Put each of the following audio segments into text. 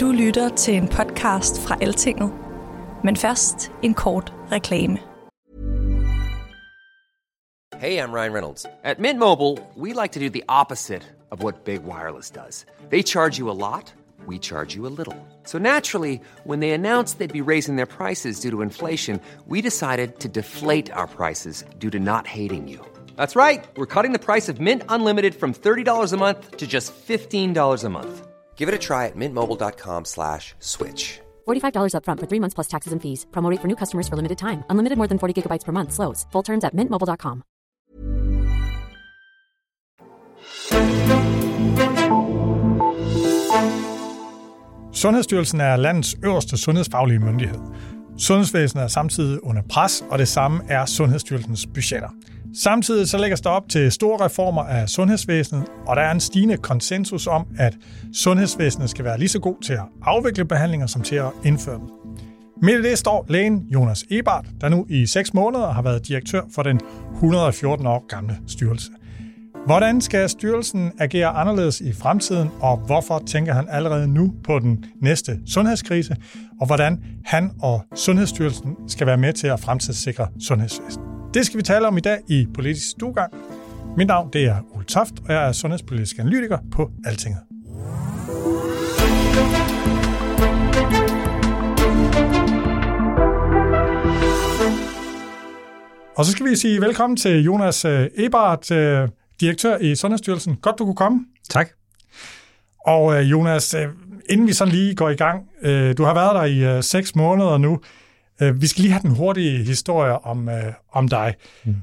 Du lytter til en podcast fra Altinget. Men først en kort reklame. Hey, I'm Ryan Reynolds. At Mint Mobile, we like to do the opposite of what Big Wireless does. They charge you a lot, we charge you a little. So naturally, when they announced they'd be raising their prices due to inflation, we decided to deflate our prices due to not hating you. That's right. We're cutting the price of Mint Unlimited from $30 a month to just $15 a month. Give it a try at mintmobile.com slash switch. $45 upfront for three months plus taxes and fees. Promo rate for new customers for limited time. Unlimited more than 40 gigabytes per month. Slows. Full terms at mintmobile.com. Sundhedsstyrelsen er landets øverste sundhedsfaglige myndighed. Sundhedsvæsenet er samtidig under pres, og det samme er Sundhedsstyrelsens budgetter. Samtidig så lægges der op til store reformer af sundhedsvæsenet, og der er en stigende konsensus om, at sundhedsvæsenet skal være lige så god til at afvikle behandlinger som til at indføre dem. Midt i det står lægen Jonas Ebert, der nu i 6 måneder har været direktør for den 114 år gamle styrelse. Hvordan skal styrelsen agere anderledes i fremtiden, og hvorfor tænker han allerede nu på den næste sundhedskrise, og hvordan han og Sundhedsstyrelsen skal være med til at fremtidssikre sundhedsvæsenet? Det skal vi tale om i dag i Politisk Stugang. Mit navn det er Ole Toft, og jeg er sundhedspolitisk analytiker på Altinget. Og så skal vi sige velkommen til Jonas øh, Ebert, øh, direktør i Sundhedsstyrelsen. Godt, du kunne komme. Tak. Og øh, Jonas, inden vi sådan lige går i gang, du har været der i seks måneder nu. Vi skal lige have den hurtige historie om, om dig. Mm.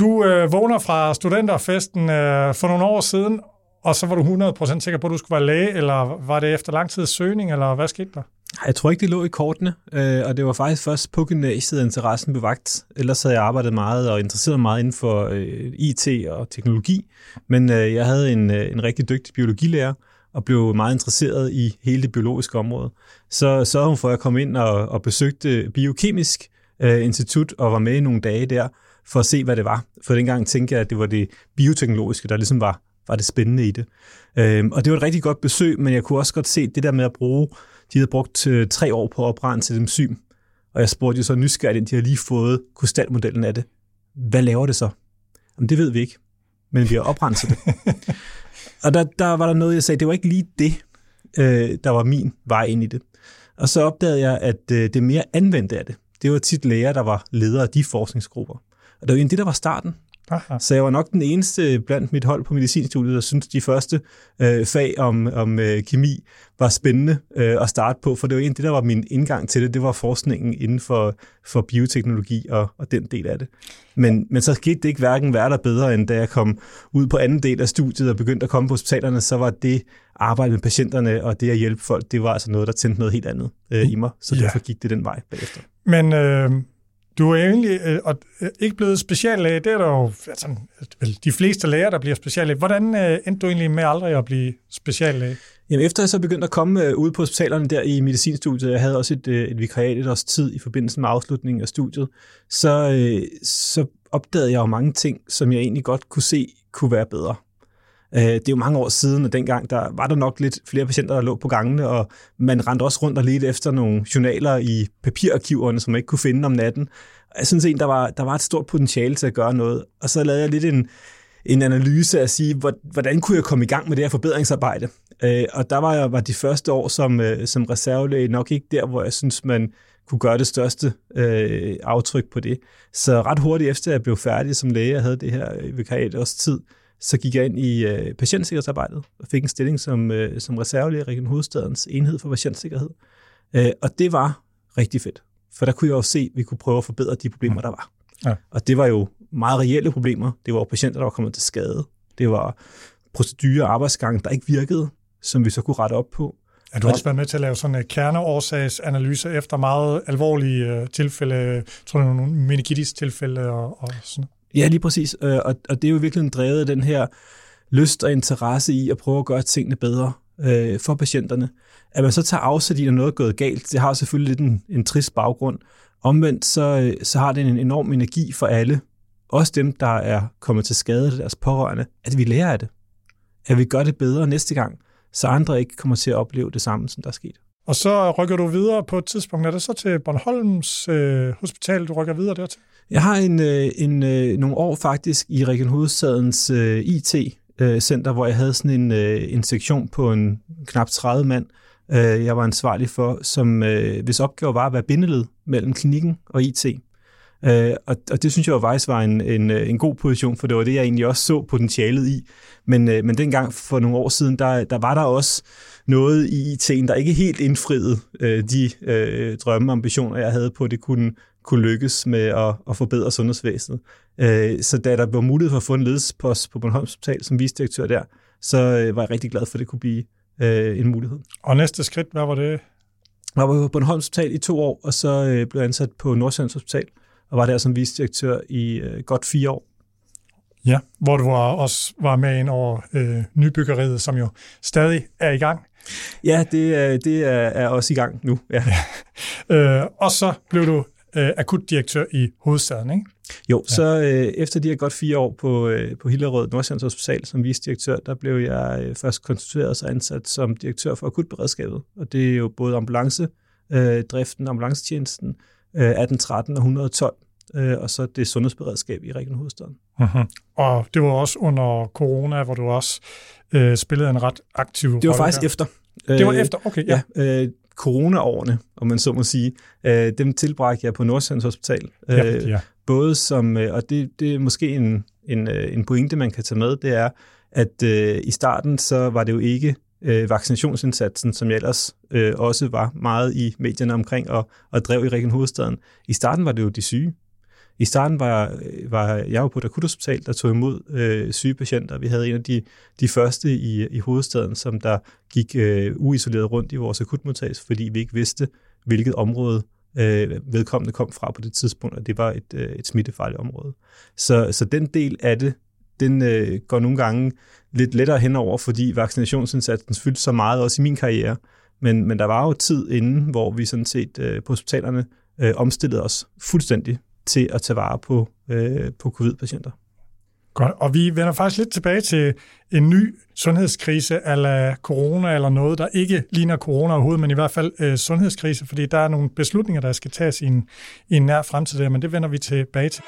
Du øh, vågner fra studenterfesten øh, for nogle år siden, og så var du 100% sikker på, at du skulle være læge, eller var det efter lang tids søgning, eller hvad skete der? Jeg tror ikke, det lå i kortene, øh, og det var faktisk først på gymnasiet, interessen blev vagt. Ellers havde jeg arbejdet meget og interesseret meget inden for øh, IT og teknologi, men øh, jeg havde en, en rigtig dygtig biologilærer, og blev meget interesseret i hele det biologiske område. Så sørgede hun for, at jeg ind og, og besøgte Biokemisk øh, Institut og var med i nogle dage der, for at se, hvad det var. For dengang tænkte jeg, at det var det bioteknologiske, der ligesom var, var det spændende i det. Øh, og det var et rigtig godt besøg, men jeg kunne også godt se det der med at bruge de havde brugt øh, tre år på at oprense dem sym. Og jeg spurgte jo så nysgerrigt, de har lige fået krystalmodellen af det. Hvad laver det så? Jamen, det ved vi ikke, men vi har oprenset det. og der, der var der noget, jeg sagde, det var ikke lige det, øh, der var min vej ind i det. Og så opdagede jeg, at øh, det mere anvendte af det, det var tit læger, der var ledere af de forskningsgrupper. Og det var egentlig det, der var starten. Aha. Så jeg var nok den eneste blandt mit hold på medicinstudiet, der synes de første øh, fag om, om øh, kemi var spændende øh, at starte på, for det var egentlig det, der var min indgang til det. Det var forskningen inden for, for bioteknologi og, og den del af det. Men, men så skete det ikke hverken værre bedre, end da jeg kom ud på anden del af studiet og begyndte at komme på hospitalerne, så var det arbejde med patienterne og det at hjælpe folk, det var altså noget, der tændte noget helt andet øh, i mig. Så ja. derfor gik det den vej bagefter. Men øh, du er egentlig øh, og, øh, ikke blevet speciallæge. Det er der jo altså, vel, de fleste læger, der bliver speciallæge. Hvordan øh, endte du egentlig med aldrig at blive speciallæge? Jamen, efter jeg så begyndte at komme øh, ud på hospitalerne der i medicinstudiet, jeg havde også et, øh, et vikariat et års tid i forbindelse med afslutningen af studiet, så, øh, så opdagede jeg jo mange ting, som jeg egentlig godt kunne se kunne være bedre. Øh, det er jo mange år siden, og dengang der var der nok lidt flere patienter, der lå på gangene, og man rendte også rundt og ledte efter nogle journaler i papirarkiverne, som man ikke kunne finde om natten. Jeg synes egentlig, der var, der var et stort potentiale til at gøre noget. Og så lavede jeg lidt en, en analyse at sige, hvordan kunne jeg komme i gang med det her forbedringsarbejde? Øh, og der var jeg var de første år som, øh, som reservelæge nok ikke der, hvor jeg synes, man kunne gøre det største øh, aftryk på det. Så ret hurtigt efter jeg blev færdig som læge, jeg havde det her øh, vikariat også tid, så gik jeg ind i øh, patientsikkerhedsarbejdet og fik en stilling som, øh, som reservelæge i Region Hovedstadens enhed for patientsikkerhed. Øh, og det var rigtig fedt, for der kunne jeg jo se, at vi kunne prøve at forbedre de problemer, mm. der var. Ja. Og det var jo meget reelle problemer. Det var patienter, der var kommet til skade. Det var procedurer og arbejdsgange, der ikke virkede, som vi så kunne rette op på. Ja, du har også været med til at lave sådan en kerneårsagsanalyse efter meget alvorlige uh, tilfælde, tror jeg, nogle meningitis-tilfælde og, og sådan Ja, lige præcis. Øh, og, og det er jo virkelig drevet af den her lyst og interesse i at prøve at gøre tingene bedre øh, for patienterne. At man så tager afsæt i, at noget er gået galt, det har selvfølgelig lidt en, en trist baggrund. Omvendt så, øh, så har det en enorm energi for alle, også dem, der er kommet til skade af deres pårørende, at vi lærer af det. At vi gør det bedre næste gang, så andre ikke kommer til at opleve det samme, som der er sket. Og så rykker du videre på et tidspunkt. Er det så til Bornholms øh, Hospital, du rykker videre dertil? Jeg har en, øh, en, øh, nogle år faktisk i Region Hovedstadens øh, IT-center, øh, hvor jeg havde sådan en, øh, en sektion på en knap 30 mand, øh, jeg var ansvarlig for, som øh, hvis opgave var at være bindeled mellem klinikken og IT. Øh, og, og det synes jeg jo faktisk var en, en, en god position, for det var det, jeg egentlig også så potentialet i. Men, øh, men dengang for nogle år siden, der, der var der også noget i IT'en, der ikke helt indfriede øh, de øh, drømme og ambitioner, jeg havde på, at det kunne, kunne lykkes med at, at forbedre sundhedsvæsenet. Øh, så da der var mulighed for at få en ledelsespost på Bornholms Hospital som vicedirektør der, så øh, var jeg rigtig glad for, at det kunne blive øh, en mulighed. Og næste skridt, hvad var det? Jeg var på Bornholms Hospital i to år, og så øh, blev jeg ansat på Nordsjællands Hospital, og var der som vicedirektør i øh, godt fire år. Ja, hvor du var, også var med ind over øh, nybyggeriet, som jo stadig er i gang. Ja, det, er, det er, er også i gang nu. Ja. ja. Øh, og så blev du øh, akutdirektør i hovedstaden, ikke? Jo, ja. så øh, efter de her godt fire år på, øh, på Hillerød Nordsjællands Hospital som vicedirektør, der blev jeg øh, først konstitueret og ansat som direktør for akutberedskabet. Og det er jo både ambulance, øh, driften, ambulancetjenesten, øh, 1813 og 112, øh, og så det sundhedsberedskab i Region Hovedstaden. Uh-huh. Og det var også under corona, hvor du også øh, spillede en ret aktiv rolle. Det var faktisk der. efter. Det var efter, okay, ja. ja øh, corona-årene, om man så må sige, øh, dem tilbragte jeg på Nordsjællands Hospital. Øh, ja, ja. Både som, øh, og det, det er måske en, en, øh, en pointe, man kan tage med, det er, at øh, i starten så var det jo ikke øh, vaccinationsindsatsen, som jeg ellers øh, også var meget i medierne omkring og, og drev i Region Hovedstaden. I starten var det jo de syge. I starten var, øh, var jeg jo på et akuthospital, der tog imod øh, syge patienter. Vi havde en af de, de første i, i hovedstaden, som der gik øh, uisoleret rundt i vores akutmodtagelse, fordi vi ikke vidste, hvilket område øh, vedkommende kom fra på det tidspunkt, og det var et, øh, et smittefarligt område. Så, så den del af det, den øh, går nogle gange lidt lettere henover, fordi vaccinationsindsatsen fyldte så meget også i min karriere. Men, men der var jo tid inden, hvor vi sådan set øh, på hospitalerne øh, omstillede os fuldstændig til at tage vare på, øh, på covid-patienter. Godt, og vi vender faktisk lidt tilbage til en ny sundhedskrise eller corona eller noget, der ikke ligner corona overhovedet, men i hvert fald øh, sundhedskrise, fordi der er nogle beslutninger, der skal tages i en, i en nær fremtid der, men det vender vi tilbage til.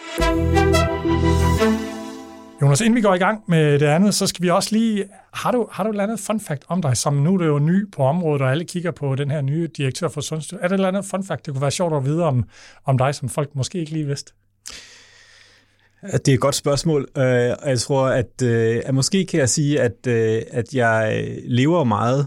Jonas, inden vi går i gang med det andet, så skal vi også lige... Har du, har du et eller andet fun fact om dig, som nu er det jo ny på området, og alle kigger på den her nye direktør for Sundhedsstyrelsen. Er der et eller andet fun fact, det kunne være sjovt at vide om, om dig, som folk måske ikke lige vidste? Det er et godt spørgsmål, øh, og jeg tror, at, øh, at måske kan jeg sige, at, øh, at jeg lever meget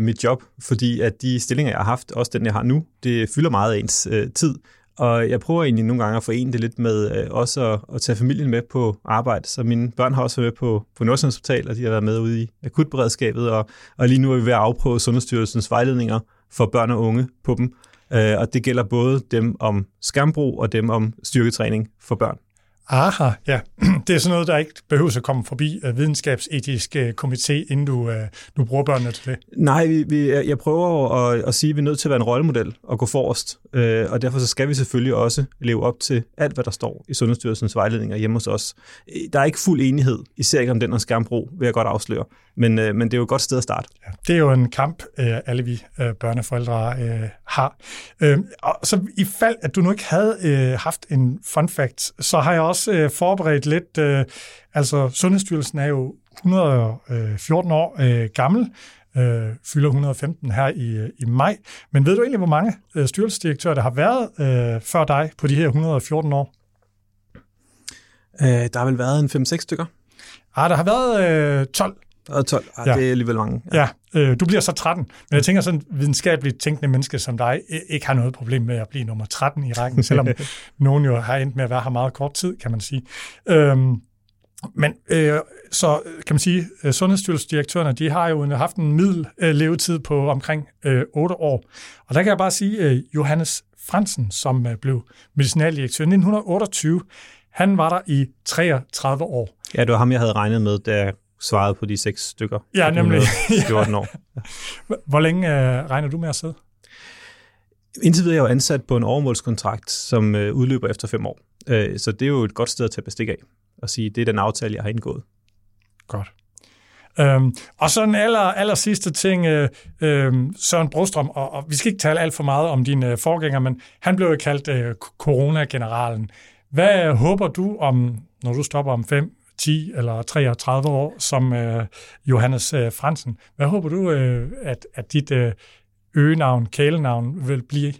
mit job, fordi at de stillinger, jeg har haft, også den, jeg har nu, det fylder meget af ens tid. Og jeg prøver egentlig nogle gange at forene det lidt med øh, også at, at tage familien med på arbejde. Så mine børn har også været med på, på Nordsjællands Hospital, og de har været med ude i akutberedskabet, og, og lige nu er vi ved at afprøve Sundhedsstyrelsens vejledninger for børn og unge på dem. Øh, og det gælder både dem om skambrug og dem om styrketræning for børn. Aha, ja. Det er sådan noget, der ikke behøver at komme forbi uh, videnskabsetisk uh, komité, inden du, uh, du bruger børnene til det. Nej, vi, vi, jeg prøver at, at sige, at vi er nødt til at være en rollemodel og gå forrest. Og derfor så skal vi selvfølgelig også leve op til alt, hvad der står i Sundhedsstyrelsens vejledninger hjemme hos os. Der er ikke fuld enighed, især ikke om den om skærmbrug, vil jeg godt afsløre. Men, men det er jo et godt sted at starte. Ja, det er jo en kamp, alle vi børneforældre har. Og så i fald, at du nu ikke havde haft en fun fact, så har jeg også øh, forberedt lidt. Øh, altså, Sundhedsstyrelsen er jo 114 år øh, gammel, øh, fylder 115 her i, i maj. Men ved du egentlig, hvor mange øh, styrelsesdirektører der har været øh, før dig på de her 114 år? Øh, der har vel været en 5-6 stykker. Ah, der har været øh, 12. Og 12, ah, ja. det er alligevel mange. Ja, ja øh, du bliver så 13. Men jeg tænker, sådan videnskabeligt tænkende menneske som dig ikke har noget problem med at blive nummer 13 i rækken, selvom nogen jo har endt med at være her meget kort tid, kan man sige. Øhm, men øh, så kan man sige, at Sundhedsstyrelsesdirektørerne, de har jo haft en middel øh, levetid på omkring øh, 8 år. Og der kan jeg bare sige, at øh, Johannes Fransen, som øh, blev medicinaldirektør i 1928, han var der i 33 år. Ja, det var ham, jeg havde regnet med, da svaret på de seks stykker. Ja, nemlig. 14 år. Hvor længe uh, regner du med at sidde? Indtil videre er jeg jo ansat på en overmålskontrakt, som uh, udløber efter fem år. Uh, så det er jo et godt sted at tage bestik af og sige, det er den aftale, jeg har indgået. Godt. Øhm, og så den aller, aller sidste ting, øh, øh, Søren Brostrøm, og, og vi skal ikke tale alt for meget om dine øh, forgænger, men han blev jo kaldt øh, coronageneralen. Hvad håber du om, når du stopper om 5, 10 eller 33 år, som øh, Johannes øh, Fransen? Hvad håber du, øh, at, at dit øh, øgenavn, kælenavn vil blive?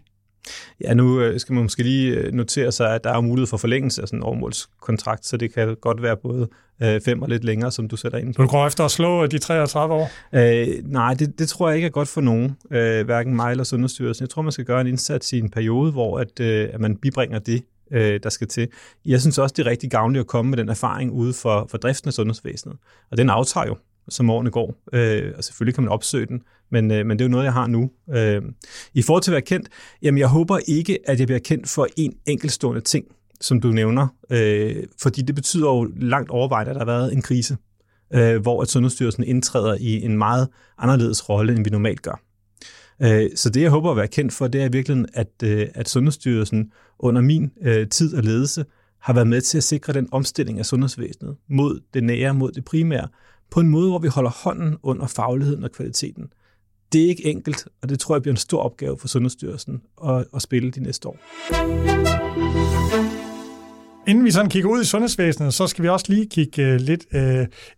Ja, nu øh, skal man måske lige øh, notere sig, at der er mulighed for forlængelse af sådan en årmålskontrakt, så det kan godt være både øh, fem og lidt længere, som du sætter ind på. Du går efter at slå de 33 år? Øh, nej, det, det tror jeg ikke er godt for nogen, øh, hverken mig eller Sundhedsstyrelsen. Jeg tror, man skal gøre en indsats i en periode, hvor at, øh, at man bibringer det, øh, der skal til. Jeg synes også, det er rigtig gavnligt at komme med den erfaring ude for, for driften af sundhedsvæsenet. Og den aftager jo som årene går. Øh, og selvfølgelig kan man opsøge den, men, øh, men det er jo noget, jeg har nu. Øh, I forhold til at være kendt, jamen jeg håber ikke, at jeg bliver kendt for en enkeltstående ting, som du nævner, øh, fordi det betyder jo langt overvejende, at der har været en krise, øh, hvor at Sundhedsstyrelsen indtræder i en meget anderledes rolle, end vi normalt gør. Øh, så det, jeg håber at være kendt for, det er virkelig, at, øh, at Sundhedsstyrelsen under min øh, tid og ledelse har været med til at sikre den omstilling af sundhedsvæsenet mod det nære, mod det primære, på en måde, hvor vi holder hånden under fagligheden og kvaliteten. Det er ikke enkelt, og det tror jeg bliver en stor opgave for Sundhedsstyrelsen at, at spille de næste år. Inden vi sådan kigger ud i sundhedsvæsenet, så skal vi også lige kigge øh, lidt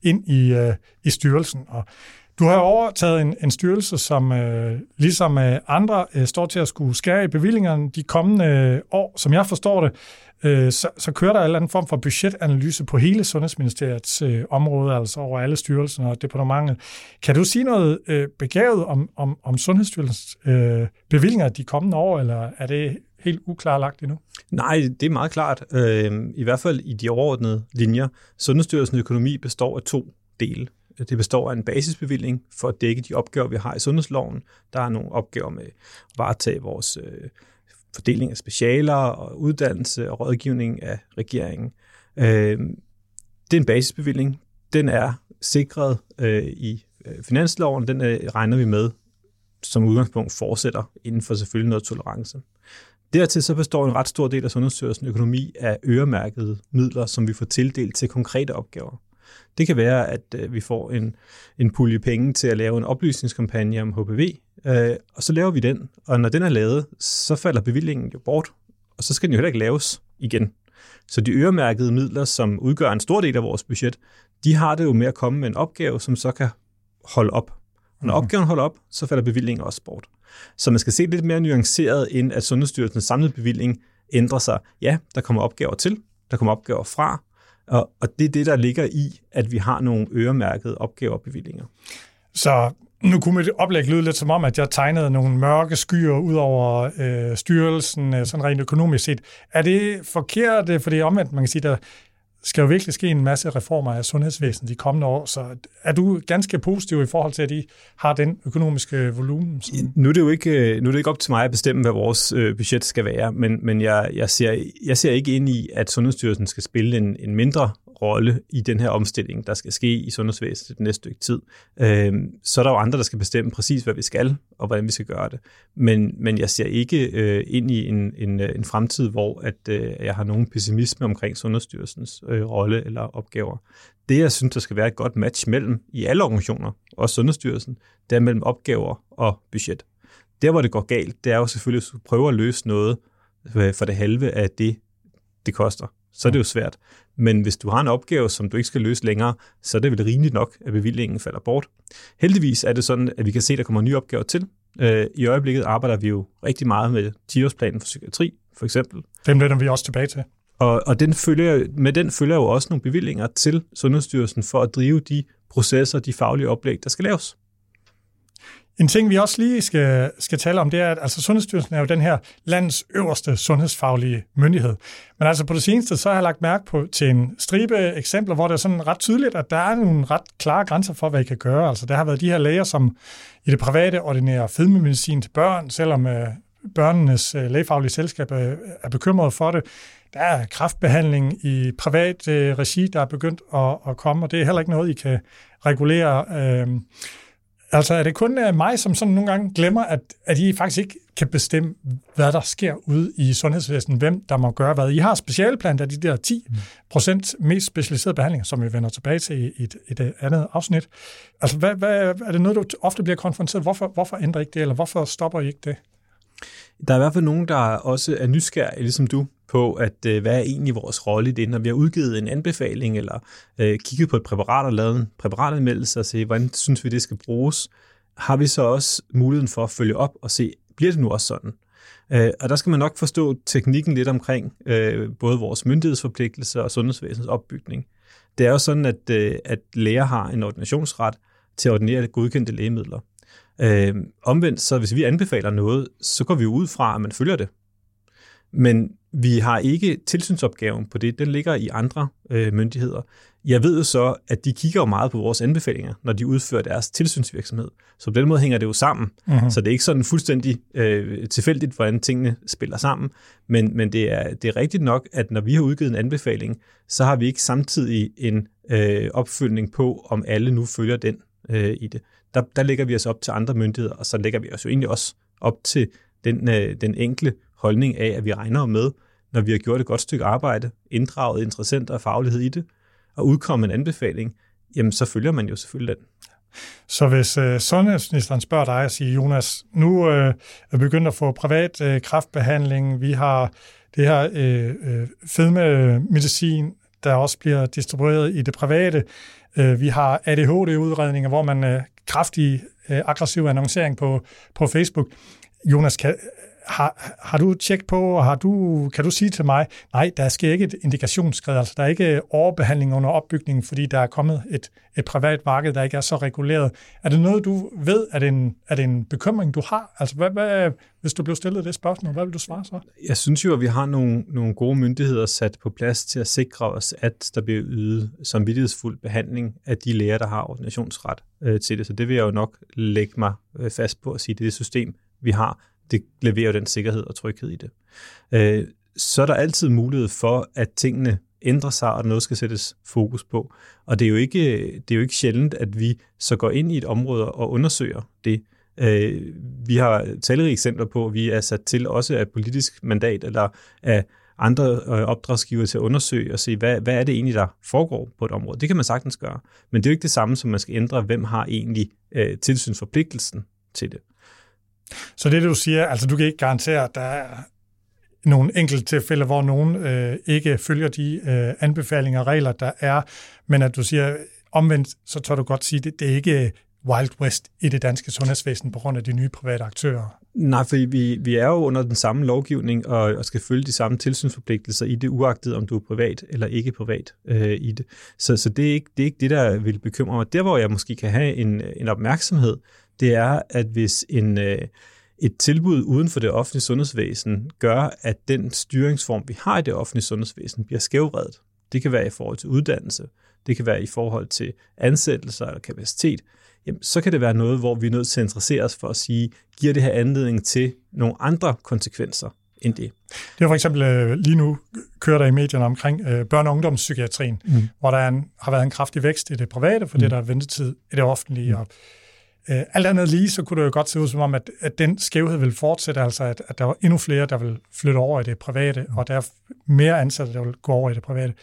ind i, i styrelsen. Og du har overtaget en, en styrelse, som øh, ligesom øh, andre øh, står til at skulle skære i bevillingerne de kommende øh, år. Som jeg forstår det, øh, så, så kører der en eller anden form for budgetanalyse på hele Sundhedsministeriets øh, område, altså over alle styrelser og departementet. Kan du sige noget øh, begavet om, om, om Sundhedsstyrelsens øh, bevillinger de kommende år, eller er det helt uklarlagt endnu? Nej, det er meget klart. Øh, I hvert fald i de overordnede linjer. Sundhedsstyrelsens økonomi består af to dele. Øh, det består af en basisbevilling for at dække de opgaver, vi har i sundhedsloven. Der er nogle opgaver med at varetage vores øh, fordeling af specialer og uddannelse og rådgivning af regeringen. Øh, det er en basisbevilling. Den er sikret øh, i øh, finansloven. Den øh, regner vi med som udgangspunkt fortsætter inden for selvfølgelig noget tolerance. Dertil så består en ret stor del af Sundhedsstyrelsens økonomi af øremærkede midler, som vi får tildelt til konkrete opgaver. Det kan være, at øh, vi får en, en pulje penge til at lave en oplysningskampagne om HPV, øh, og så laver vi den. Og når den er lavet, så falder bevillingen jo bort, og så skal den jo heller ikke laves igen. Så de øremærkede midler, som udgør en stor del af vores budget, de har det jo med at komme med en opgave, som så kan holde op. Og når mhm. opgaven holder op, så falder bevillingen også bort. Så man skal se lidt mere nuanceret, end at Sundhedsstyrelsens samlede bevilling ændrer sig. Ja, der kommer opgaver til, der kommer opgaver fra, og, og det er det, der ligger i, at vi har nogle øremærkede opgaver og bevillinger. Så nu kunne mit oplæg lyde lidt som om, at jeg tegnede nogle mørke skyer ud over øh, styrelsen, øh, sådan rent økonomisk set. Er det forkert? Fordi omvendt, man kan sige, der skal jo virkelig ske en masse reformer af sundhedsvæsenet de kommende år, så er du ganske positiv i forhold til, at de har den økonomiske volumen? Som... Nu, er det jo ikke, øh, nu er det ikke op til mig at bestemme, hvad vores øh, budget skal være, men, men jeg, jeg, ser, jeg ser ikke ind i, at Sundhedsstyrelsen skal spille en, en mindre rolle i den her omstilling, der skal ske i sundhedsvæsenet det næste stykke tid. Øh, så er der jo andre, der skal bestemme præcis, hvad vi skal, og hvordan vi skal gøre det. Men, men jeg ser ikke øh, ind i en, en, øh, en fremtid, hvor at, øh, jeg har nogen pessimisme omkring Sundhedsstyrelsens øh, rolle eller opgaver. Det, jeg synes, der skal være et godt match mellem i alle organisationer, også Sundhedsstyrelsen, det er mellem opgaver og budget. Der, hvor det går galt, det er jo selvfølgelig at prøve at løse noget øh, for det halve af det, det koster så er det jo svært. Men hvis du har en opgave, som du ikke skal løse længere, så er det vel rimeligt nok, at bevillingen falder bort. Heldigvis er det sådan, at vi kan se, at der kommer nye opgaver til. Øh, I øjeblikket arbejder vi jo rigtig meget med 10-årsplanen for psykiatri, for eksempel. Dem vender vi også tilbage til. Og, og den følger, med den følger jo også nogle bevillinger til Sundhedsstyrelsen for at drive de processer, de faglige oplæg, der skal laves. En ting, vi også lige skal, skal tale om, det er, at altså, Sundhedsstyrelsen er jo den her landets øverste sundhedsfaglige myndighed. Men altså på det seneste, så har jeg lagt mærke på til en stribe eksempler, hvor det er sådan ret tydeligt, at der er nogle ret klare grænser for, hvad I kan gøre. Altså der har været de her læger, som i det private ordinerer fedmemedicin til børn, selvom øh, børnenes øh, lægefaglige selskab øh, er bekymret for det. Der er kraftbehandling i privat øh, regi, der er begyndt at, at komme, og det er heller ikke noget, I kan regulere. Øh, Altså er det kun øh, mig, som sådan nogle gange glemmer, at, at I faktisk ikke kan bestemme, hvad der sker ude i sundhedsvæsenet, hvem der må gøre hvad. I har specialplan af de der 10 procent mest specialiserede behandlinger, som vi vender tilbage til i et, et andet afsnit. Altså, hvad, hvad, er det noget, du ofte bliver konfronteret? Hvorfor, hvorfor ændrer I ikke det, eller hvorfor stopper I ikke det? Der er i hvert fald nogen, der også er nysgerrige, ligesom du, på, at øh, hvad er egentlig vores rolle i det, når vi har udgivet en anbefaling, eller øh, kigget på et præparat og lavet en præparatanmeldelse og se, hvordan synes vi, det skal bruges, har vi så også muligheden for at følge op og se, bliver det nu også sådan? Øh, og der skal man nok forstå teknikken lidt omkring øh, både vores myndighedsforpligtelser og sundhedsvæsenets opbygning. Det er jo sådan, at, øh, at læger har en ordinationsret til at ordinere godkendte lægemidler. Øh, omvendt, så hvis vi anbefaler noget, så går vi ud fra, at man følger det. Men vi har ikke tilsynsopgaven på det. Den ligger i andre øh, myndigheder. Jeg ved jo så, at de kigger jo meget på vores anbefalinger, når de udfører deres tilsynsvirksomhed. Så på den måde hænger det jo sammen. Uh-huh. Så det er ikke sådan fuldstændig øh, tilfældigt, hvordan tingene spiller sammen. Men, men det, er, det er rigtigt nok, at når vi har udgivet en anbefaling, så har vi ikke samtidig en øh, opfølgning på, om alle nu følger den øh, i det. Der, der lægger vi os op til andre myndigheder, og så lægger vi os jo egentlig også op til den, øh, den enkle holdning af, at vi regner med, når vi har gjort et godt stykke arbejde, inddraget interessenter og faglighed i det, og udkommet en anbefaling, jamen så følger man jo selvfølgelig den. Så hvis øh, sundhedsministeren spørger dig og siger, Jonas, nu øh, er vi begyndt at få privat øh, kraftbehandling, vi har det her øh, øh fedme-medicin, øh, der også bliver distribueret i det private, øh, vi har ADHD-udredninger, hvor man øh, kraftig øh, aggressiv annoncering på, på Facebook. Jonas, kan, har, har du tjekket på, og har du, kan du sige til mig, nej, der sker ikke et indikationsskred, altså der er ikke overbehandling under opbygningen, fordi der er kommet et, et privat marked, der ikke er så reguleret. Er det noget, du ved, er det en, er det en bekymring, du har? Altså, hvad, hvad, hvis du blev stillet det spørgsmål, hvad vil du svare så? Jeg synes jo, at vi har nogle, nogle gode myndigheder sat på plads til at sikre os, at der bliver ydet samvittighedsfuld behandling af de læger, der har ordinationsret øh, til det. Så det vil jeg jo nok lægge mig øh, fast på at sige, det er det system, vi har det leverer jo den sikkerhed og tryghed i det. Øh, så er der altid mulighed for, at tingene ændrer sig, og noget skal sættes fokus på. Og det er jo ikke, det er jo ikke sjældent, at vi så går ind i et område og undersøger det. Øh, vi har talrige eksempler på, at vi er sat til også af politisk mandat eller af andre øh, opdragsgiver til at undersøge og se, hvad, hvad er det egentlig, der foregår på et område. Det kan man sagtens gøre. Men det er jo ikke det samme, som man skal ændre, hvem har egentlig øh, tilsynsforpligtelsen til det. Så det du siger, altså du kan ikke garantere, at der er nogle enkelte tilfælde, hvor nogen øh, ikke følger de øh, anbefalinger og regler, der er, men at du siger, omvendt, så tør du godt sige, at det, det er ikke Wild West i det danske sundhedsvæsen på grund af de nye private aktører. Nej, for vi, vi er jo under den samme lovgivning og, og skal følge de samme tilsynsforpligtelser i det, uagtet om du er privat eller ikke privat øh, i det. Så, så det, er ikke, det er ikke det, der vil bekymre mig. Der, hvor jeg måske kan have en, en opmærksomhed, det er, at hvis en, øh, et tilbud uden for det offentlige sundhedsvæsen gør, at den styringsform, vi har i det offentlige sundhedsvæsen, bliver skævredet. Det kan være i forhold til uddannelse, det kan være i forhold til ansættelser eller kapacitet, jamen, så kan det være noget, hvor vi er nødt til at interessere os for at sige, giver det her anledning til nogle andre konsekvenser end det? Det er for eksempel øh, lige nu kører der i medierne omkring øh, børne- og ungdomspsykiatrien, mm. hvor der er en, har været en kraftig vækst i det private, fordi mm. der er ventetid i det offentlige, mm. og Øh, alt andet lige, så kunne det jo godt se ud som om, at, at den skævhed vil fortsætte, altså at, at der var endnu flere, der vil flytte over i det private, og der er mere ansatte, der vil gå over i det private.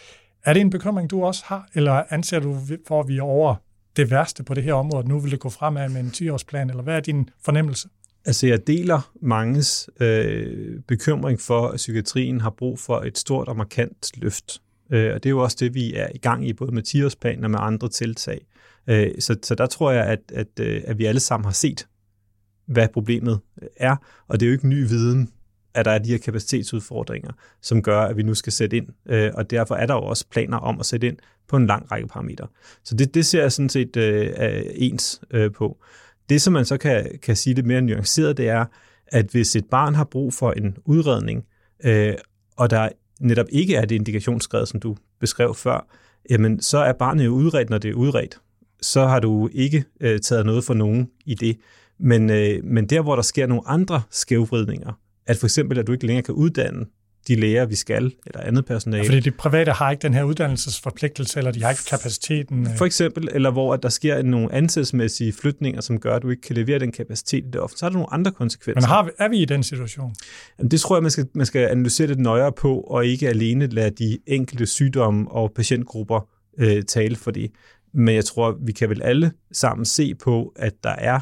Er det en bekymring, du også har, eller anser du for, at vi er over det værste på det her område, nu vil det gå fremad med en 10-årsplan, eller hvad er din fornemmelse? Altså, jeg deler manges øh, bekymring for, at psykiatrien har brug for et stort og markant løft. Øh, og det er jo også det, vi er i gang i, både med 10-årsplanen og med andre tiltag. Øh, så, så der tror jeg, at, at, øh, at vi alle sammen har set, hvad problemet er, og det er jo ikke ny viden, at der er de her kapacitetsudfordringer, som gør, at vi nu skal sætte ind, øh, og derfor er der jo også planer om at sætte ind på en lang række parametre. Så det, det ser jeg sådan set øh, ens øh, på. Det, som man så kan, kan sige lidt mere nuanceret, det er, at hvis et barn har brug for en udredning, øh, og der netop ikke er det indikationsgrad, som du beskrev før, jamen så er barnet jo udredt, når det er udredt så har du ikke øh, taget noget for nogen i det. Men, øh, men der, hvor der sker nogle andre skævvridninger, at for eksempel, at du ikke længere kan uddanne de læger, vi skal, eller andet personale. Ja, fordi de private har ikke den her uddannelsesforpligtelse, eller de har ikke kapaciteten. øh. For eksempel, eller hvor at der sker nogle ansætsmæssige flytninger, som gør, at du ikke kan levere den kapacitet i det offentlige, så er der nogle andre konsekvenser. Men har, vi- er vi i den situation? Jamen, det tror jeg, man skal, man skal analysere lidt nøjere på, og ikke alene lade de enkelte sygdomme og patientgrupper øh, tale for det. Men jeg tror, vi kan vel alle sammen se på, at der er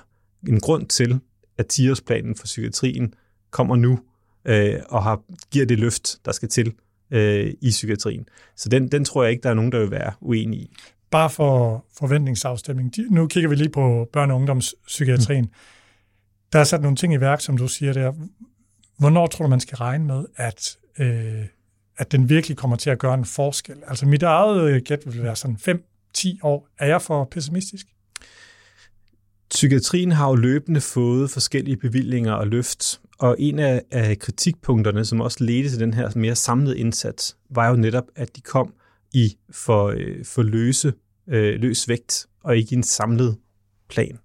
en grund til, at 10-årsplanen for psykiatrien kommer nu, øh, og har, giver det løft, der skal til øh, i psykiatrien. Så den, den tror jeg ikke, der er nogen, der vil være uenige i. Bare for forventningsafstemning. De- Nu kigger vi lige på børne- og ungdomspsykiatrien. Mm. Der er sat nogle ting i værk, som du siger der. Hvornår tror du, man skal regne med, at, øh, at den virkelig kommer til at gøre en forskel? Altså mit eget øh, gæt vil være sådan 5-10 år. Er jeg for pessimistisk? Psykiatrien har jo løbende fået forskellige bevillinger og løft, og en af, af kritikpunkterne, som også ledte til den her mere samlede indsats, var jo netop, at de kom i for, øh, for løse, øh, løs vægt, og ikke i en samlet plan.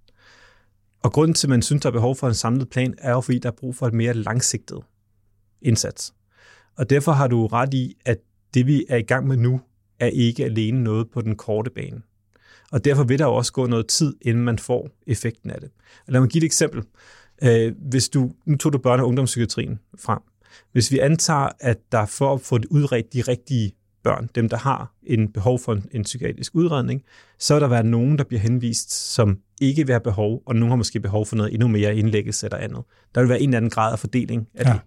Og grunden til, at man synes, der er behov for en samlet plan, er jo, fordi der er brug for et mere langsigtet indsats. Og derfor har du ret i, at det, vi er i gang med nu, er ikke alene noget på den korte bane. Og derfor vil der jo også gå noget tid, inden man får effekten af det. Og lad mig give et eksempel. Øh, Hvis du, nu tog du børne- og ungdomspsykiatrien frem. Hvis vi antager, at der for at få udredt de rigtige børn, dem der har en behov for en, en psykiatrisk udredning, så vil der være nogen, der bliver henvist, som ikke vil have behov, og nogen har måske behov for noget endnu mere indlæggelse eller andet. Der vil være en eller anden grad af fordeling af Ja.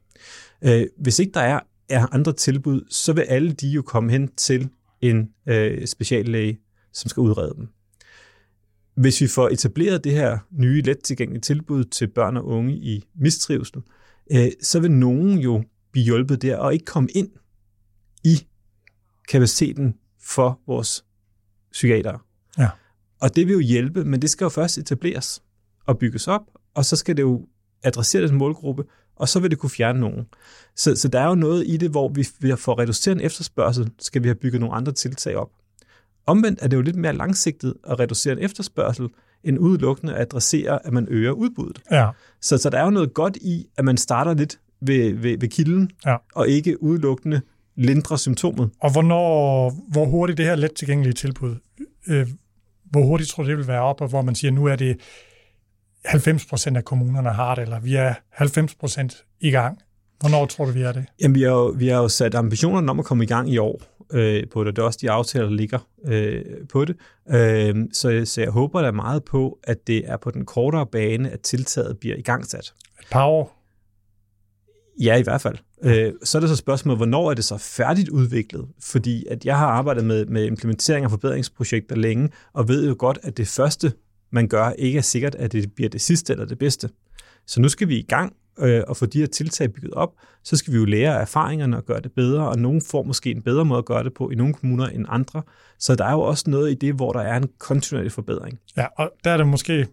det. Øh, Hvis ikke der er, er andre tilbud, så vil alle de jo komme hen til en øh, speciallæge, som skal udrede dem. Hvis vi får etableret det her nye, let tilgængelige tilbud til børn og unge i mistrivsel, øh, så vil nogen jo blive hjulpet der og ikke komme ind i kapaciteten for vores psykiatere. Ja. Og det vil jo hjælpe, men det skal jo først etableres og bygges op, og så skal det jo adressere den målgruppe, og så vil det kunne fjerne nogen. Så, så der er jo noget i det, hvor vi ved at få reduceret en efterspørgsel, skal vi have bygget nogle andre tiltag op. Omvendt er det jo lidt mere langsigtet at reducere en efterspørgsel, end udelukkende at adressere, at man øger udbuddet. Ja. Så, så der er jo noget godt i, at man starter lidt ved, ved, ved kilden, Ja. og ikke udelukkende lindrer symptomet. Og hvornår, hvor hurtigt det her let tilgængelige tilbud, øh, hvor hurtigt tror du, det vil være op, og hvor man siger, nu er det 90 procent af kommunerne har det, eller vi er 90 procent i gang. Hvornår tror du, vi er det? Jamen, vi har jo, vi har jo sat ambitionerne om at komme i gang i år øh, på det. Det er også de aftaler, der ligger øh, på det. Øh, så, så jeg håber da meget på, at det er på den kortere bane, at tiltaget bliver igangsat. Et par år? Ja, i hvert fald. Øh, så er det så spørgsmålet, hvornår er det så færdigt udviklet? Fordi at jeg har arbejdet med, med implementering af forbedringsprojekter længe, og ved jo godt, at det første, man gør, ikke er sikkert, at det bliver det sidste eller det bedste. Så nu skal vi i gang øh, og få de her tiltag bygget op. Så skal vi jo lære af erfaringerne og gøre det bedre, og nogen får måske en bedre måde at gøre det på i nogle kommuner end andre. Så der er jo også noget i det, hvor der er en kontinuerlig forbedring. Ja, og der er det måske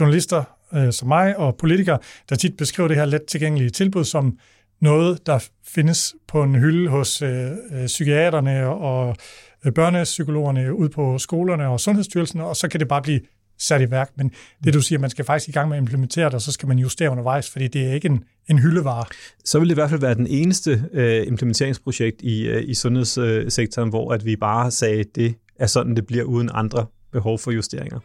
journalister øh, som mig og politikere, der tit beskriver det her let tilgængelige tilbud som noget, der findes på en hylde hos øh, øh psykiaterne og øh, børnepsykologerne ude på skolerne og Sundhedsstyrelsen, og så kan det bare blive sat i værk. Men det du siger, man skal faktisk i gang med at implementere det, og så skal man justere undervejs, fordi det er ikke en, en hyldevare. så vil det i hvert fald være den eneste øh, implementeringsprojekt i, øh, i sundhedssektoren, hvor at vi bare sagde, det er sådan, det bliver uden andre behov for justeringer.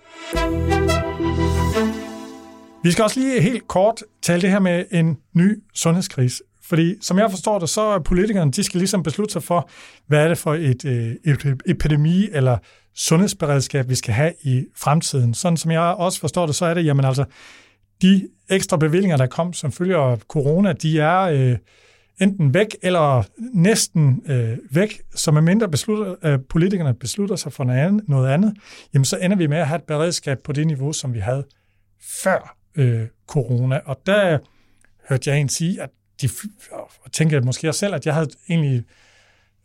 Vi skal også lige helt kort tale det her med en ny sundhedskrise. Fordi som jeg forstår det, så er politikerne, de skal ligesom beslutte sig for, hvad er det for et, øh, epidemi- eller sundhedsberedskab, vi skal have i fremtiden. Sådan som jeg også forstår det, så er det, jamen altså, de ekstra bevillinger, der kom som følger af corona, de er øh, enten væk eller næsten øh, væk. Så med mindre beslutter, øh, politikerne beslutter sig for noget andet, noget andet, jamen så ender vi med at have et beredskab på det niveau, som vi havde før øh, corona. Og der hørte jeg en sige, at de, og tænkte måske jeg selv, at jeg havde egentlig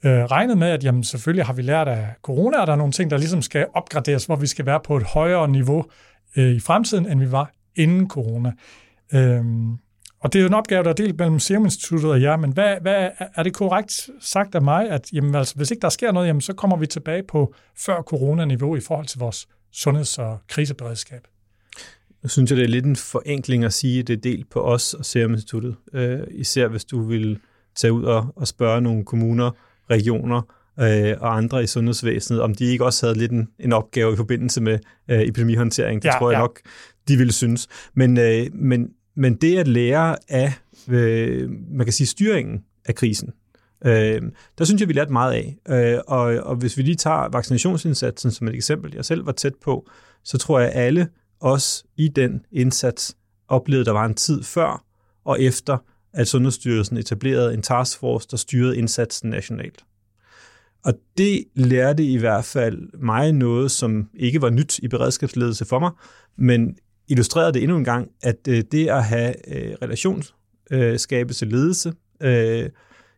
øh, regnet med, at jamen, selvfølgelig har vi lært af corona, og der er nogle ting, der ligesom skal opgraderes, hvor vi skal være på et højere niveau øh, i fremtiden, end vi var inden corona. Øhm, og det er jo en opgave, der er delt mellem Serum Instituttet og jer, men hvad, hvad, er det korrekt sagt af mig, at jamen, altså, hvis ikke der sker noget, jamen, så kommer vi tilbage på før corona-niveau i forhold til vores sundheds- og kriseberedskab? Nu synes jeg, det er lidt en forenkling at sige, at det er delt på os og Serum Instituttet. Øh, især hvis du vil tage ud og, og spørge nogle kommuner, regioner øh, og andre i sundhedsvæsenet, om de ikke også havde lidt en, en opgave i forbindelse med øh, epidemihåndtering. Det ja, tror jeg ja. nok, de ville synes. Men, øh, men, men det at lære af, øh, man kan sige, styringen af krisen, øh, der synes jeg, vi lærte meget af. Øh, og, og hvis vi lige tager vaccinationsindsatsen som et eksempel, jeg selv var tæt på, så tror jeg, at alle os i den indsats oplevede, at der var en tid før og efter, at Sundhedsstyrelsen etablerede en taskforce, der styrede indsatsen nationalt. Og det lærte i hvert fald mig noget, som ikke var nyt i beredskabsledelse for mig, men illustrerede det endnu en gang, at øh, det at have øh, relationsskabelse, ledelse, øh,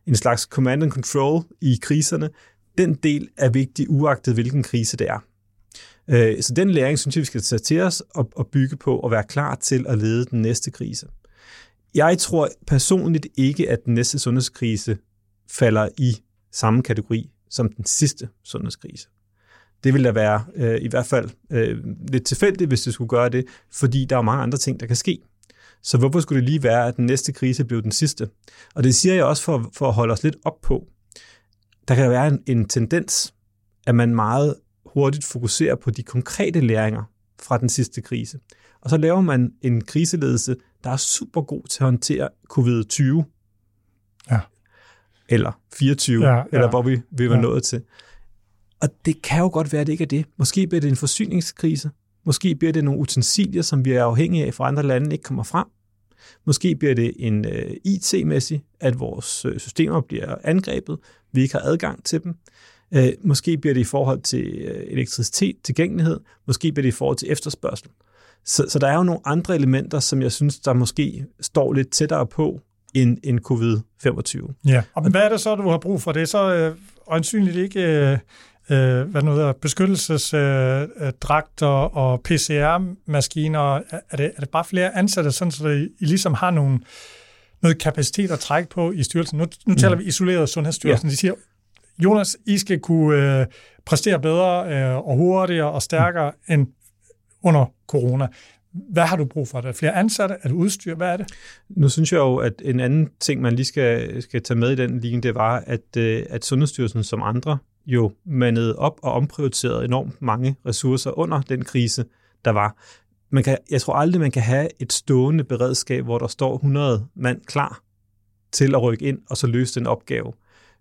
en slags command and control i kriserne, den del er vigtig, uagtet hvilken krise det er. Øh, så den læring synes jeg, vi skal tage til os og, og bygge på og være klar til at lede den næste krise. Jeg tror personligt ikke, at den næste sundhedskrise falder i samme kategori som den sidste sundhedskrise. Det vil da være øh, i hvert fald øh, lidt tilfældigt, hvis det skulle gøre det, fordi der er mange andre ting, der kan ske. Så hvorfor skulle det lige være, at den næste krise blev den sidste? Og det siger jeg også for, for at holde os lidt op på. Der kan være en, en tendens, at man meget hurtigt fokuserer på de konkrete læringer fra den sidste krise. Og så laver man en kriseledelse, der er super god til at håndtere covid-20. Ja. Eller 24, ja, ja. eller hvor vi, vi var ja. nået til. Og det kan jo godt være, at det ikke er det. Måske bliver det en forsyningskrise. Måske bliver det nogle utensilier, som vi er afhængige af fra andre lande, ikke kommer frem. Måske bliver det en øh, IT-mæssig, at vores uh, systemer bliver angrebet. Vi ikke har adgang til dem. Uh, måske bliver det i forhold til uh, elektricitet, tilgængelighed. Måske bliver det i forhold til efterspørgsel. Så, så der er jo nogle andre elementer, som jeg synes, der måske står lidt tættere på end, end covid-25. Ja, og hvad er det så, du har brug for? Det er så øh, øjensynligt ikke øh, øh hvad nu hedder, beskyttelsesdragter øh, og PCR-maskiner. Er det, er det bare flere ansatte, sådan, så I ligesom har nogle, noget kapacitet at trække på i styrelsen? Nu, nu taler mm. vi isoleret Sundhedsstyrelsen. Ja. De siger, Jonas, I skal kunne øh, præstere bedre øh, og hurtigere og stærkere mm. end under corona. Hvad har du brug for? Er der flere ansatte? Er det udstyr? Hvad er det? Nu synes jeg jo, at en anden ting, man lige skal, skal tage med i den linje, det var, at, øh, at Sundhedsstyrelsen som andre jo mandede op og omprioriterede enormt mange ressourcer under den krise, der var. Man kan, jeg tror aldrig, man kan have et stående beredskab, hvor der står 100 mand klar til at rykke ind og så løse den opgave.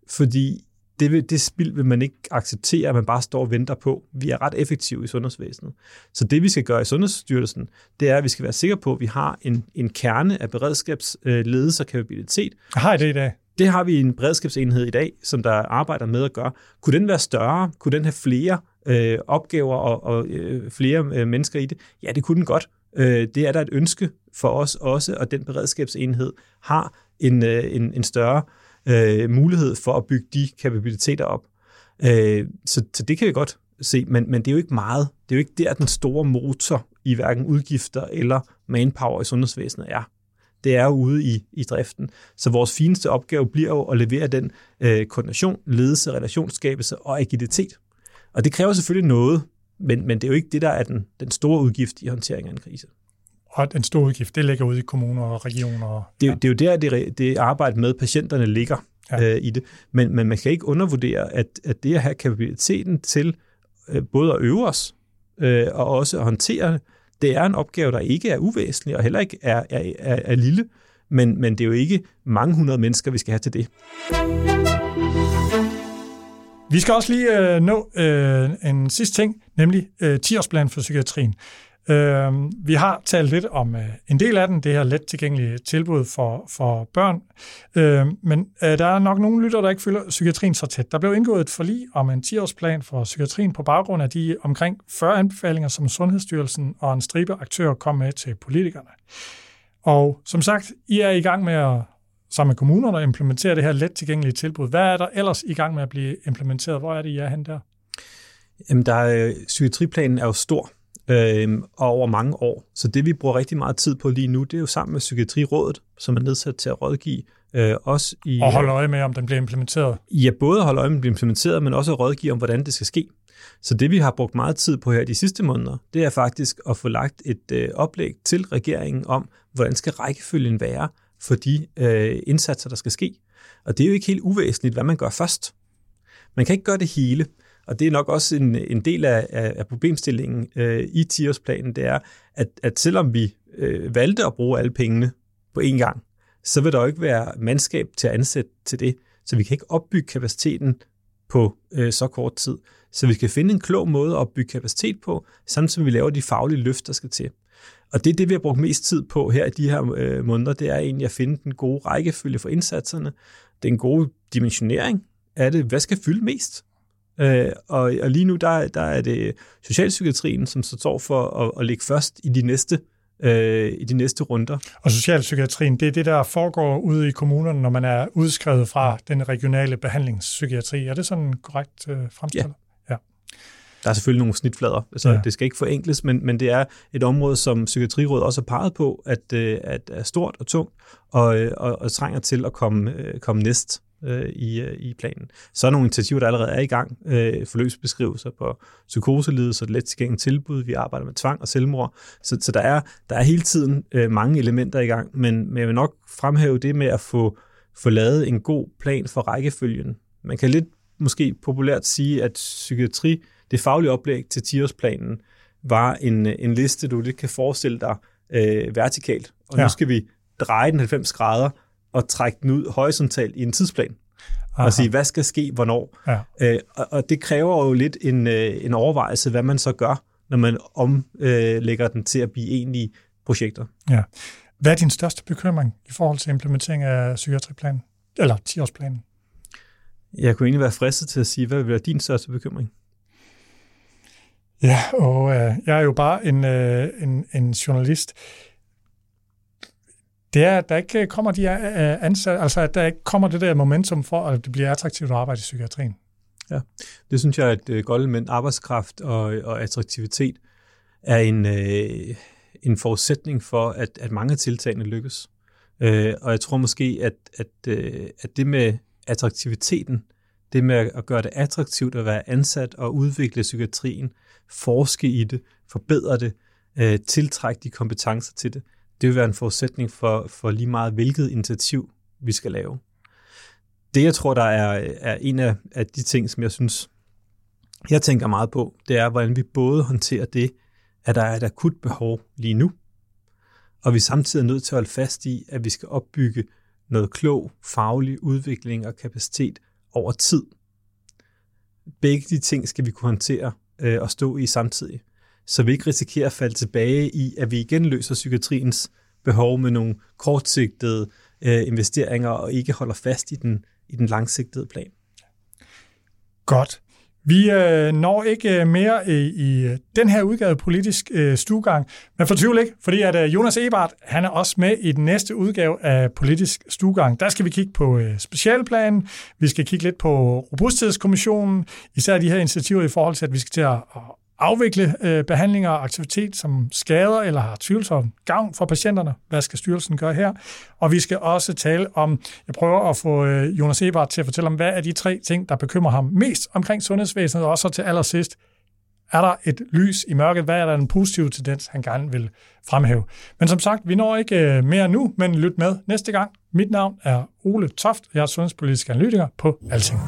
Fordi det, vil, det spild vil man ikke acceptere, at man bare står og venter på. Vi er ret effektive i sundhedsvæsenet. Så det, vi skal gøre i Sundhedsstyrelsen, det er, at vi skal være sikre på, at vi har en, en kerne af beredskabsledelse og kapabilitet. Har I det i dag? Det har vi en beredskabsenhed i dag, som der arbejder med at gøre. Kunne den være større? Kunne den have flere øh, opgaver og, og øh, flere øh, mennesker i det? Ja, det kunne den godt. Øh, det er der et ønske for os også, og den beredskabsenhed har en, øh, en, en større øh, øh, mulighed for at bygge de kapabiliteter op. Øh, så, så det kan vi godt se, men, men det er jo ikke meget. Det er jo ikke der, den store motor i hverken udgifter eller manpower i sundhedsvæsenet er. Det er ude i, i driften. Så vores fineste opgave bliver jo at levere den øh, koordination, ledelse, relationsskabelse og agilitet. Og det kræver selvfølgelig noget, men, men det er jo ikke det, der er den, den store udgift i håndtering af en krise og den store udgift, det ligger ud i kommuner og regioner. Det, ja. det er jo der, det, det arbejde med patienterne ligger ja. øh, i det. Men, men man kan ikke undervurdere, at, at det at have kapabiliteten til øh, både at øve os øh, og også at håndtere det er en opgave, der ikke er uvæsentlig og heller ikke er, er, er, er lille, men, men det er jo ikke mange hundrede mennesker, vi skal have til det. Vi skal også lige øh, nå øh, en sidste ting, nemlig øh, 10-årsplan for psykiatrien. Øh, vi har talt lidt om øh, en del af den, det her let tilgængelige tilbud for, for børn, øh, men øh, der er nok nogle lytter, der ikke følger psykiatrien så tæt. Der blev indgået et forlig om en 10-årsplan for psykiatrien på baggrund af de omkring 40 anbefalinger, som Sundhedsstyrelsen og en stribe aktører kom med til politikerne. Og som sagt, I er i gang med at sammen med kommunerne implementere det her let tilgængelige tilbud. Hvad er der ellers i gang med at blive implementeret? Hvor er det, I er hen der? Jamen, der er, øh, psykiatriplanen er jo stor, øh, og over mange år. Så det, vi bruger rigtig meget tid på lige nu, det er jo sammen med Psykiatrirådet, som er nedsat til at rådgive øh, os i... Og holde øje med, om den bliver implementeret? Ja, både holde øje med, om den bliver implementeret, men også at rådgive om, hvordan det skal ske. Så det, vi har brugt meget tid på her de sidste måneder, det er faktisk at få lagt et øh, oplæg til regeringen om, hvordan skal rækkefølgen være for de øh, indsatser, der skal ske. Og det er jo ikke helt uvæsentligt, hvad man gør først. Man kan ikke gøre det hele, og det er nok også en, en del af, af problemstillingen øh, i 10-årsplanen, det er, at, at selvom vi øh, valgte at bruge alle pengene på én gang, så vil der jo ikke være mandskab til at ansætte til det. Så vi kan ikke opbygge kapaciteten på øh, så kort tid. Så vi skal finde en klog måde at opbygge kapacitet på, samtidig som vi laver de faglige løft, der skal til. Og det er det, vi har brugt mest tid på her i de her øh, måneder, det er egentlig at finde den gode rækkefølge for indsatserne, den gode dimensionering af det. Hvad skal fylde mest? Øh, og, og lige nu, der, der er det socialpsykiatrien, som så står for at, at ligge først i de næste øh, i de næste runder. Og socialpsykiatrien, det er det, der foregår ude i kommunerne, når man er udskrevet fra den regionale behandlingspsykiatri. Er det sådan korrekt øh, fremstillet? Ja. ja. Der er selvfølgelig nogle snitflader, altså ja. det skal ikke forenkles, men, men det er et område, som Psykiatrirådet også har peget på, at, øh, at er stort og tungt, og, øh, og, og trænger til at komme, øh, komme næst øh, i, øh, i planen. Så er nogle initiativer, der allerede er i gang. Øh, forløbsbeskrivelser på psykoselidelse, let tilgængeligt tilbud. Vi arbejder med tvang og selvmord. Så, så der, er, der er hele tiden øh, mange elementer i gang, men, men jeg vil nok fremhæve det med at få, få lavet en god plan for rækkefølgen. Man kan lidt måske populært sige, at psykiatri, det faglige oplæg til 10-årsplanen, var en, en liste, du lidt kan forestille dig øh, vertikalt. Og ja. nu skal vi dreje den 90 grader og trække den ud horisontalt i en tidsplan. Aha. Og sige, hvad skal ske, hvornår. Ja. Øh, og, og det kræver jo lidt en, øh, en overvejelse, hvad man så gør, når man omlægger øh, den til at blive egentlige projekter. Ja. Hvad er din største bekymring i forhold til implementering af psykiatriplanen? Eller 10-årsplanen? Jeg kunne egentlig være fristet til at sige, hvad vil være din største bekymring? Ja, og øh, jeg er jo bare en, øh, en, en journalist det er, at der ikke øh, kommer de øh, øh, ansatte, altså at der ikke kommer det der momentum for, at det bliver attraktivt at arbejde i psykiatrien. Ja, det synes jeg er et godt element. Arbejdskraft og, og attraktivitet er en, øh, en forudsætning for, at, at mange af tiltagene lykkes. Øh, og jeg tror måske, at, at, øh, at det med attraktiviteten, det med at gøre det attraktivt at være ansat og udvikle psykiatrien, forske i det, forbedre det, øh, tiltrække de kompetencer til det, det vil være en forudsætning for, for lige meget, hvilket initiativ vi skal lave. Det, jeg tror, der er, er en af, af de ting, som jeg synes, jeg tænker meget på, det er, hvordan vi både håndterer det, at der er et akut behov lige nu, og vi samtidig er nødt til at holde fast i, at vi skal opbygge noget klog, faglig udvikling og kapacitet over tid. Begge de ting skal vi kunne håndtere øh, og stå i samtidig så vi ikke risikerer at falde tilbage i, at vi igen løser psykiatriens behov med nogle kortsigtede øh, investeringer og ikke holder fast i den, i den langsigtede plan. Godt. Vi øh, når ikke øh, mere i, i øh, den her udgave politisk øh, stuegang, men for tvivl ikke, fordi at øh, Jonas Ebert, han er også med i den næste udgave af politisk stuegang. Der skal vi kigge på øh, specialplanen, vi skal kigge lidt på robusthedskommissionen, især de her initiativer i forhold til, at vi skal til at, at afvikle øh, behandlinger og aktivitet, som skader eller har tvivlsom gavn for patienterne. Hvad skal styrelsen gøre her? Og vi skal også tale om, jeg prøver at få øh, Jonas Ebert til at fortælle om, hvad er de tre ting, der bekymrer ham mest omkring sundhedsvæsenet, og også til allersidst, er der et lys i mørket? Hvad er der en positiv tendens, han gerne vil fremhæve? Men som sagt, vi når ikke øh, mere nu, men lyt med næste gang. Mit navn er Ole Toft, jeg er sundhedspolitisk analytiker på Alting.